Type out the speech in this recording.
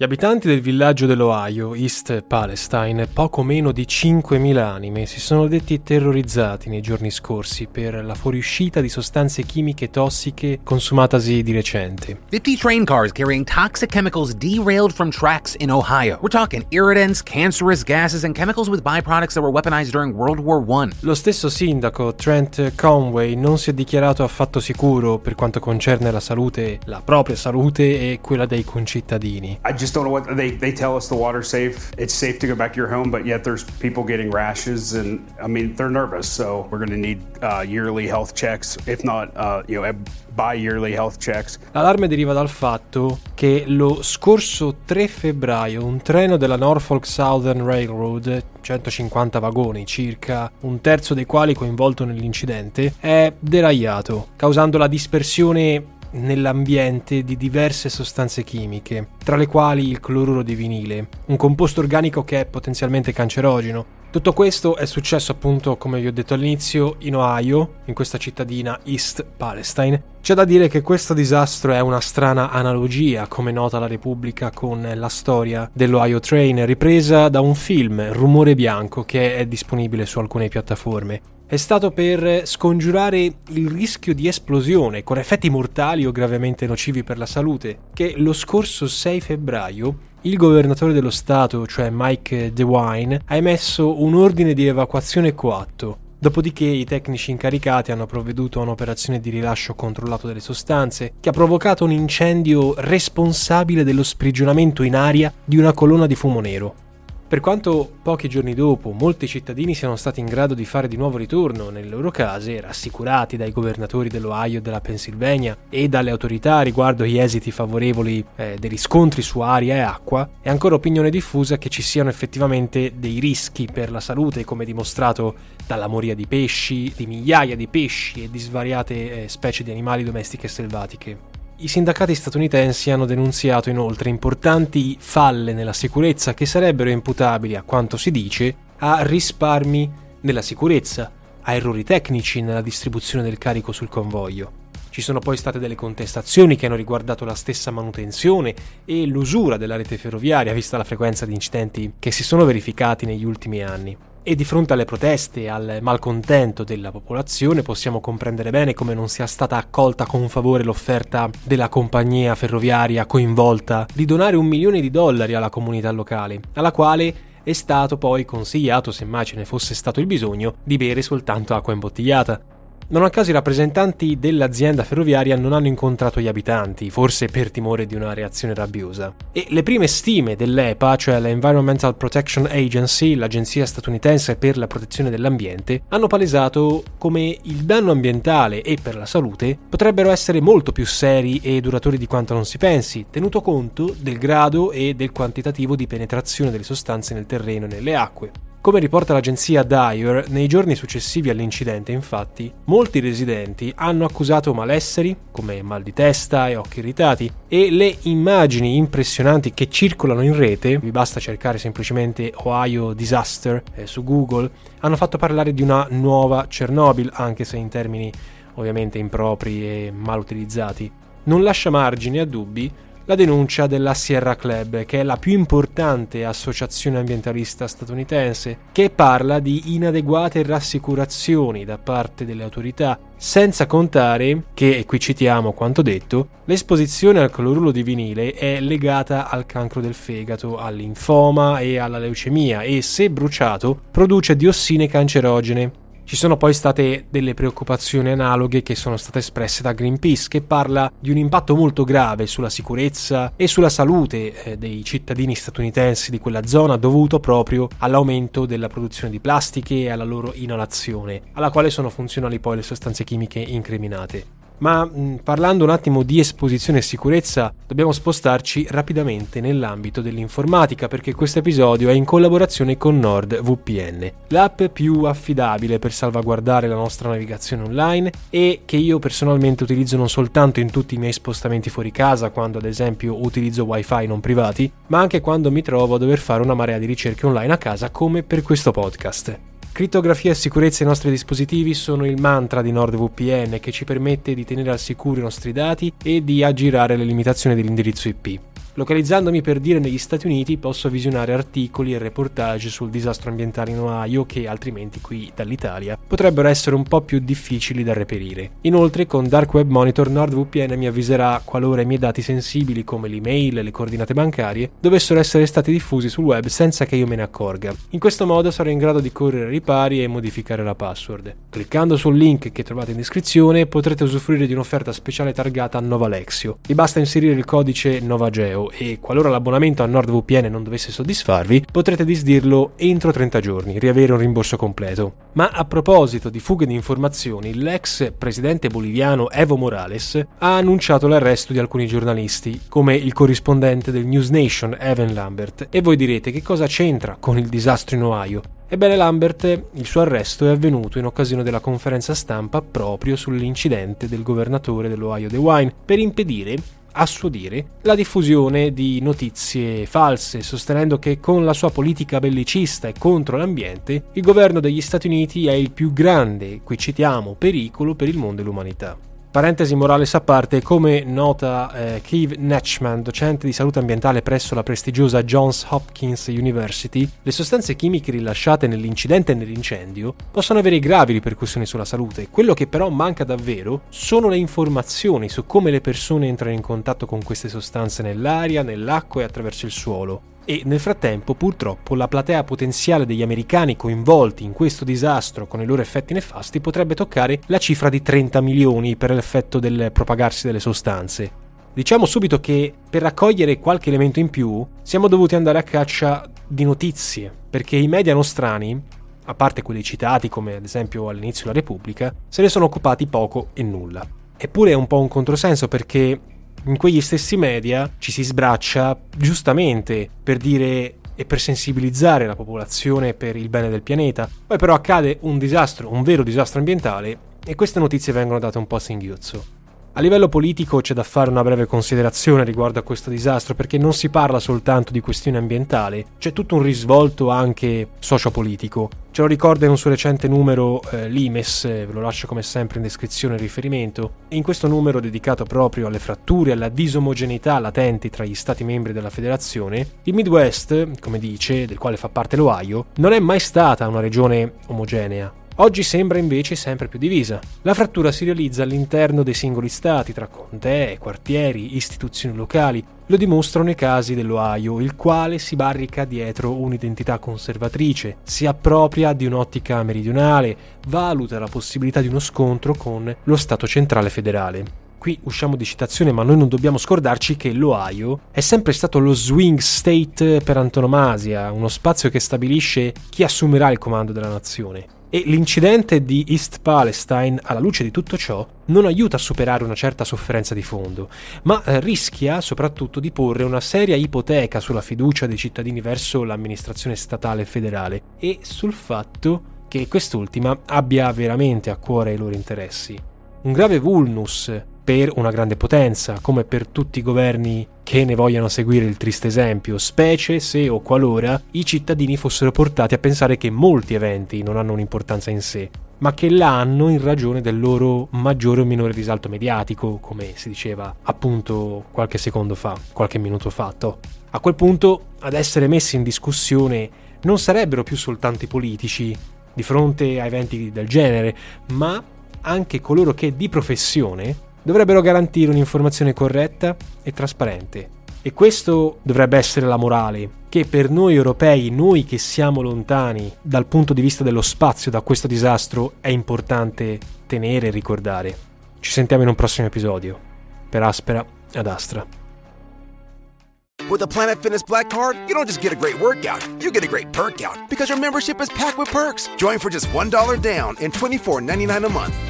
Gli abitanti del villaggio dell'Ohio, East Palestine, poco meno di 5.000 anime, si sono detti terrorizzati nei giorni scorsi per la fuoriuscita di sostanze chimiche tossiche consumatasi di recente. 50 train cars carrying toxic chemicals derailed from tracks in Ohio. We're talking irritants, cancerous gases, and chemicals with byproducts that were weaponized during World War I. Lo stesso sindaco, Trent Conway, non si è dichiarato affatto sicuro per quanto concerne la salute, la propria salute e quella dei concittadini. I just don't know what they, they tell us the water's safe. It's safe to go back to your home, but yet there's people getting rashes, and I mean they're nervous. So we're going to need uh, yearly health checks, if not uh, you know bi-yearly health checks. L'allarme deriva dal fatto che lo scorso 3 febbraio un treno della Norfolk Southern Railroad 150 vagoni, circa un terzo dei quali coinvolto nell'incidente, è deragliato, causando la dispersione nell'ambiente di diverse sostanze chimiche, tra le quali il cloruro di vinile, un composto organico che è potenzialmente cancerogeno. Tutto questo è successo appunto, come vi ho detto all'inizio, in Ohio, in questa cittadina East Palestine. C'è da dire che questo disastro è una strana analogia, come nota la Repubblica, con la storia dell'Ohio Train, ripresa da un film, Rumore Bianco, che è disponibile su alcune piattaforme è stato per scongiurare il rischio di esplosione con effetti mortali o gravemente nocivi per la salute, che lo scorso 6 febbraio il governatore dello Stato, cioè Mike DeWine, ha emesso un ordine di evacuazione coatto. Dopodiché i tecnici incaricati hanno provveduto a un'operazione di rilascio controllato delle sostanze che ha provocato un incendio responsabile dello sprigionamento in aria di una colonna di fumo nero. Per quanto pochi giorni dopo molti cittadini siano stati in grado di fare di nuovo ritorno nelle loro case, rassicurati dai governatori dell'Ohio e della Pennsylvania e dalle autorità riguardo agli esiti favorevoli eh, dei riscontri su aria e acqua, è ancora opinione diffusa che ci siano effettivamente dei rischi per la salute, come dimostrato dalla moria di pesci, di migliaia di pesci e di svariate eh, specie di animali domestiche e selvatiche. I sindacati statunitensi hanno denunziato inoltre importanti falle nella sicurezza che sarebbero imputabili, a quanto si dice, a risparmi nella sicurezza, a errori tecnici nella distribuzione del carico sul convoglio. Ci sono poi state delle contestazioni che hanno riguardato la stessa manutenzione e l'usura della rete ferroviaria, vista la frequenza di incidenti che si sono verificati negli ultimi anni. E di fronte alle proteste e al malcontento della popolazione possiamo comprendere bene come non sia stata accolta con favore l'offerta della compagnia ferroviaria coinvolta di donare un milione di dollari alla comunità locale, alla quale è stato poi consigliato, se mai ce ne fosse stato il bisogno, di bere soltanto acqua imbottigliata. Non a caso i rappresentanti dell'azienda ferroviaria non hanno incontrato gli abitanti, forse per timore di una reazione rabbiosa. E le prime stime dell'EPA, cioè l'Environmental Protection Agency, l'agenzia statunitense per la protezione dell'ambiente, hanno palesato come il danno ambientale e per la salute potrebbero essere molto più seri e duratori di quanto non si pensi, tenuto conto del grado e del quantitativo di penetrazione delle sostanze nel terreno e nelle acque. Come riporta l'agenzia Dyer, nei giorni successivi all'incidente, infatti, molti residenti hanno accusato malesseri, come mal di testa e occhi irritati, e le immagini impressionanti che circolano in rete, vi basta cercare semplicemente Ohio Disaster eh, su Google, hanno fatto parlare di una nuova Chernobyl, anche se in termini ovviamente impropri e mal utilizzati. Non lascia margini a dubbi la denuncia della Sierra Club, che è la più importante associazione ambientalista statunitense, che parla di inadeguate rassicurazioni da parte delle autorità, senza contare che, e qui citiamo quanto detto, l'esposizione al cloruro di vinile è legata al cancro del fegato, all'infoma e alla leucemia e, se bruciato, produce diossine cancerogene. Ci sono poi state delle preoccupazioni analoghe che sono state espresse da Greenpeace, che parla di un impatto molto grave sulla sicurezza e sulla salute eh, dei cittadini statunitensi di quella zona dovuto proprio all'aumento della produzione di plastiche e alla loro inalazione, alla quale sono funzionali poi le sostanze chimiche incriminate. Ma mh, parlando un attimo di esposizione e sicurezza, dobbiamo spostarci rapidamente nell'ambito dell'informatica perché questo episodio è in collaborazione con NordVPN, l'app più affidabile per salvaguardare la nostra navigazione online e che io personalmente utilizzo non soltanto in tutti i miei spostamenti fuori casa, quando ad esempio utilizzo wifi non privati, ma anche quando mi trovo a dover fare una marea di ricerche online a casa come per questo podcast. Crittografia e sicurezza dei nostri dispositivi sono il mantra di NordVPN che ci permette di tenere al sicuro i nostri dati e di aggirare le limitazioni dell'indirizzo IP. Localizzandomi per dire negli Stati Uniti posso visionare articoli e reportage sul disastro ambientale in Ohio che altrimenti qui dall'Italia potrebbero essere un po' più difficili da reperire. Inoltre con Dark Web Monitor NordVPN mi avviserà qualora i miei dati sensibili come l'email e le coordinate bancarie dovessero essere stati diffusi sul web senza che io me ne accorga. In questo modo sarò in grado di correre ripari e modificare la password. Cliccando sul link che trovate in descrizione potrete usufruire di un'offerta speciale targata Novalexio. Vi basta inserire il codice NovaGeo e qualora l'abbonamento a NordVPN non dovesse soddisfarvi, potrete disdirlo entro 30 giorni, riavere un rimborso completo. Ma a proposito di fughe di informazioni, l'ex presidente boliviano Evo Morales ha annunciato l'arresto di alcuni giornalisti, come il corrispondente del News Nation Evan Lambert. E voi direte che cosa c'entra con il disastro in Ohio? Ebbene Lambert, il suo arresto è avvenuto in occasione della conferenza stampa proprio sull'incidente del governatore dell'Ohio DeWine per impedire a suo dire, la diffusione di notizie false, sostenendo che con la sua politica bellicista e contro l'ambiente, il governo degli Stati Uniti è il più grande, qui citiamo, pericolo per il mondo e l'umanità. Parentesi Morales a parte, come nota eh, Keith Netchman, docente di salute ambientale presso la prestigiosa Johns Hopkins University, le sostanze chimiche rilasciate nell'incidente e nell'incendio possono avere gravi ripercussioni sulla salute. Quello che però manca davvero sono le informazioni su come le persone entrano in contatto con queste sostanze nell'aria, nell'acqua e attraverso il suolo e nel frattempo purtroppo la platea potenziale degli americani coinvolti in questo disastro con i loro effetti nefasti potrebbe toccare la cifra di 30 milioni per l'effetto del propagarsi delle sostanze. Diciamo subito che per raccogliere qualche elemento in più siamo dovuti andare a caccia di notizie, perché i media nostrani, a parte quelli citati come ad esempio all'inizio la Repubblica, se ne sono occupati poco e nulla. Eppure è un po' un controsenso perché in quegli stessi media ci si sbraccia giustamente per dire e per sensibilizzare la popolazione per il bene del pianeta. Poi però accade un disastro, un vero disastro ambientale e queste notizie vengono date un po' a singhiozzo. A livello politico c'è da fare una breve considerazione riguardo a questo disastro perché non si parla soltanto di questione ambientale, c'è tutto un risvolto anche sociopolitico. Ce lo ricorda in un suo recente numero eh, l'IMES, ve lo lascio come sempre in descrizione il riferimento, in questo numero dedicato proprio alle fratture e alla disomogeneità latenti tra gli stati membri della federazione, il Midwest, come dice, del quale fa parte l'Ohio, non è mai stata una regione omogenea. Oggi sembra invece sempre più divisa. La frattura si realizza all'interno dei singoli stati, tra contee, quartieri, istituzioni locali. Lo dimostrano i casi dell'Ohio, il quale si barrica dietro un'identità conservatrice, si appropria di un'ottica meridionale, valuta la possibilità di uno scontro con lo Stato centrale federale. Qui usciamo di citazione, ma noi non dobbiamo scordarci che l'Ohio è sempre stato lo swing state per antonomasia, uno spazio che stabilisce chi assumerà il comando della nazione. E l'incidente di East Palestine, alla luce di tutto ciò, non aiuta a superare una certa sofferenza di fondo, ma eh, rischia soprattutto di porre una seria ipoteca sulla fiducia dei cittadini verso l'amministrazione statale federale e sul fatto che quest'ultima abbia veramente a cuore i loro interessi. Un grave vulnus per una grande potenza, come per tutti i governi che ne vogliano seguire il triste esempio, specie se o qualora i cittadini fossero portati a pensare che molti eventi non hanno un'importanza in sé. ma che l'hanno in ragione del loro maggiore o minore risalto mediatico, come si diceva appunto qualche secondo fa, qualche minuto fa. A quel punto, ad essere messi in discussione non sarebbero più soltanto i politici di fronte a eventi del genere, ma anche coloro che di professione dovrebbero garantire un'informazione corretta e trasparente. E questo dovrebbe essere la morale, che per noi europei, noi che siamo lontani dal punto di vista dello spazio da questo disastro, è importante tenere e ricordare. Ci sentiamo in un prossimo episodio. Per Aspera ad Astra. With a Planet Fitness Black Card, you don't just get a great workout, you get a great perk out because your membership is packed with perks. Join for just $1 down and $24.99 a month.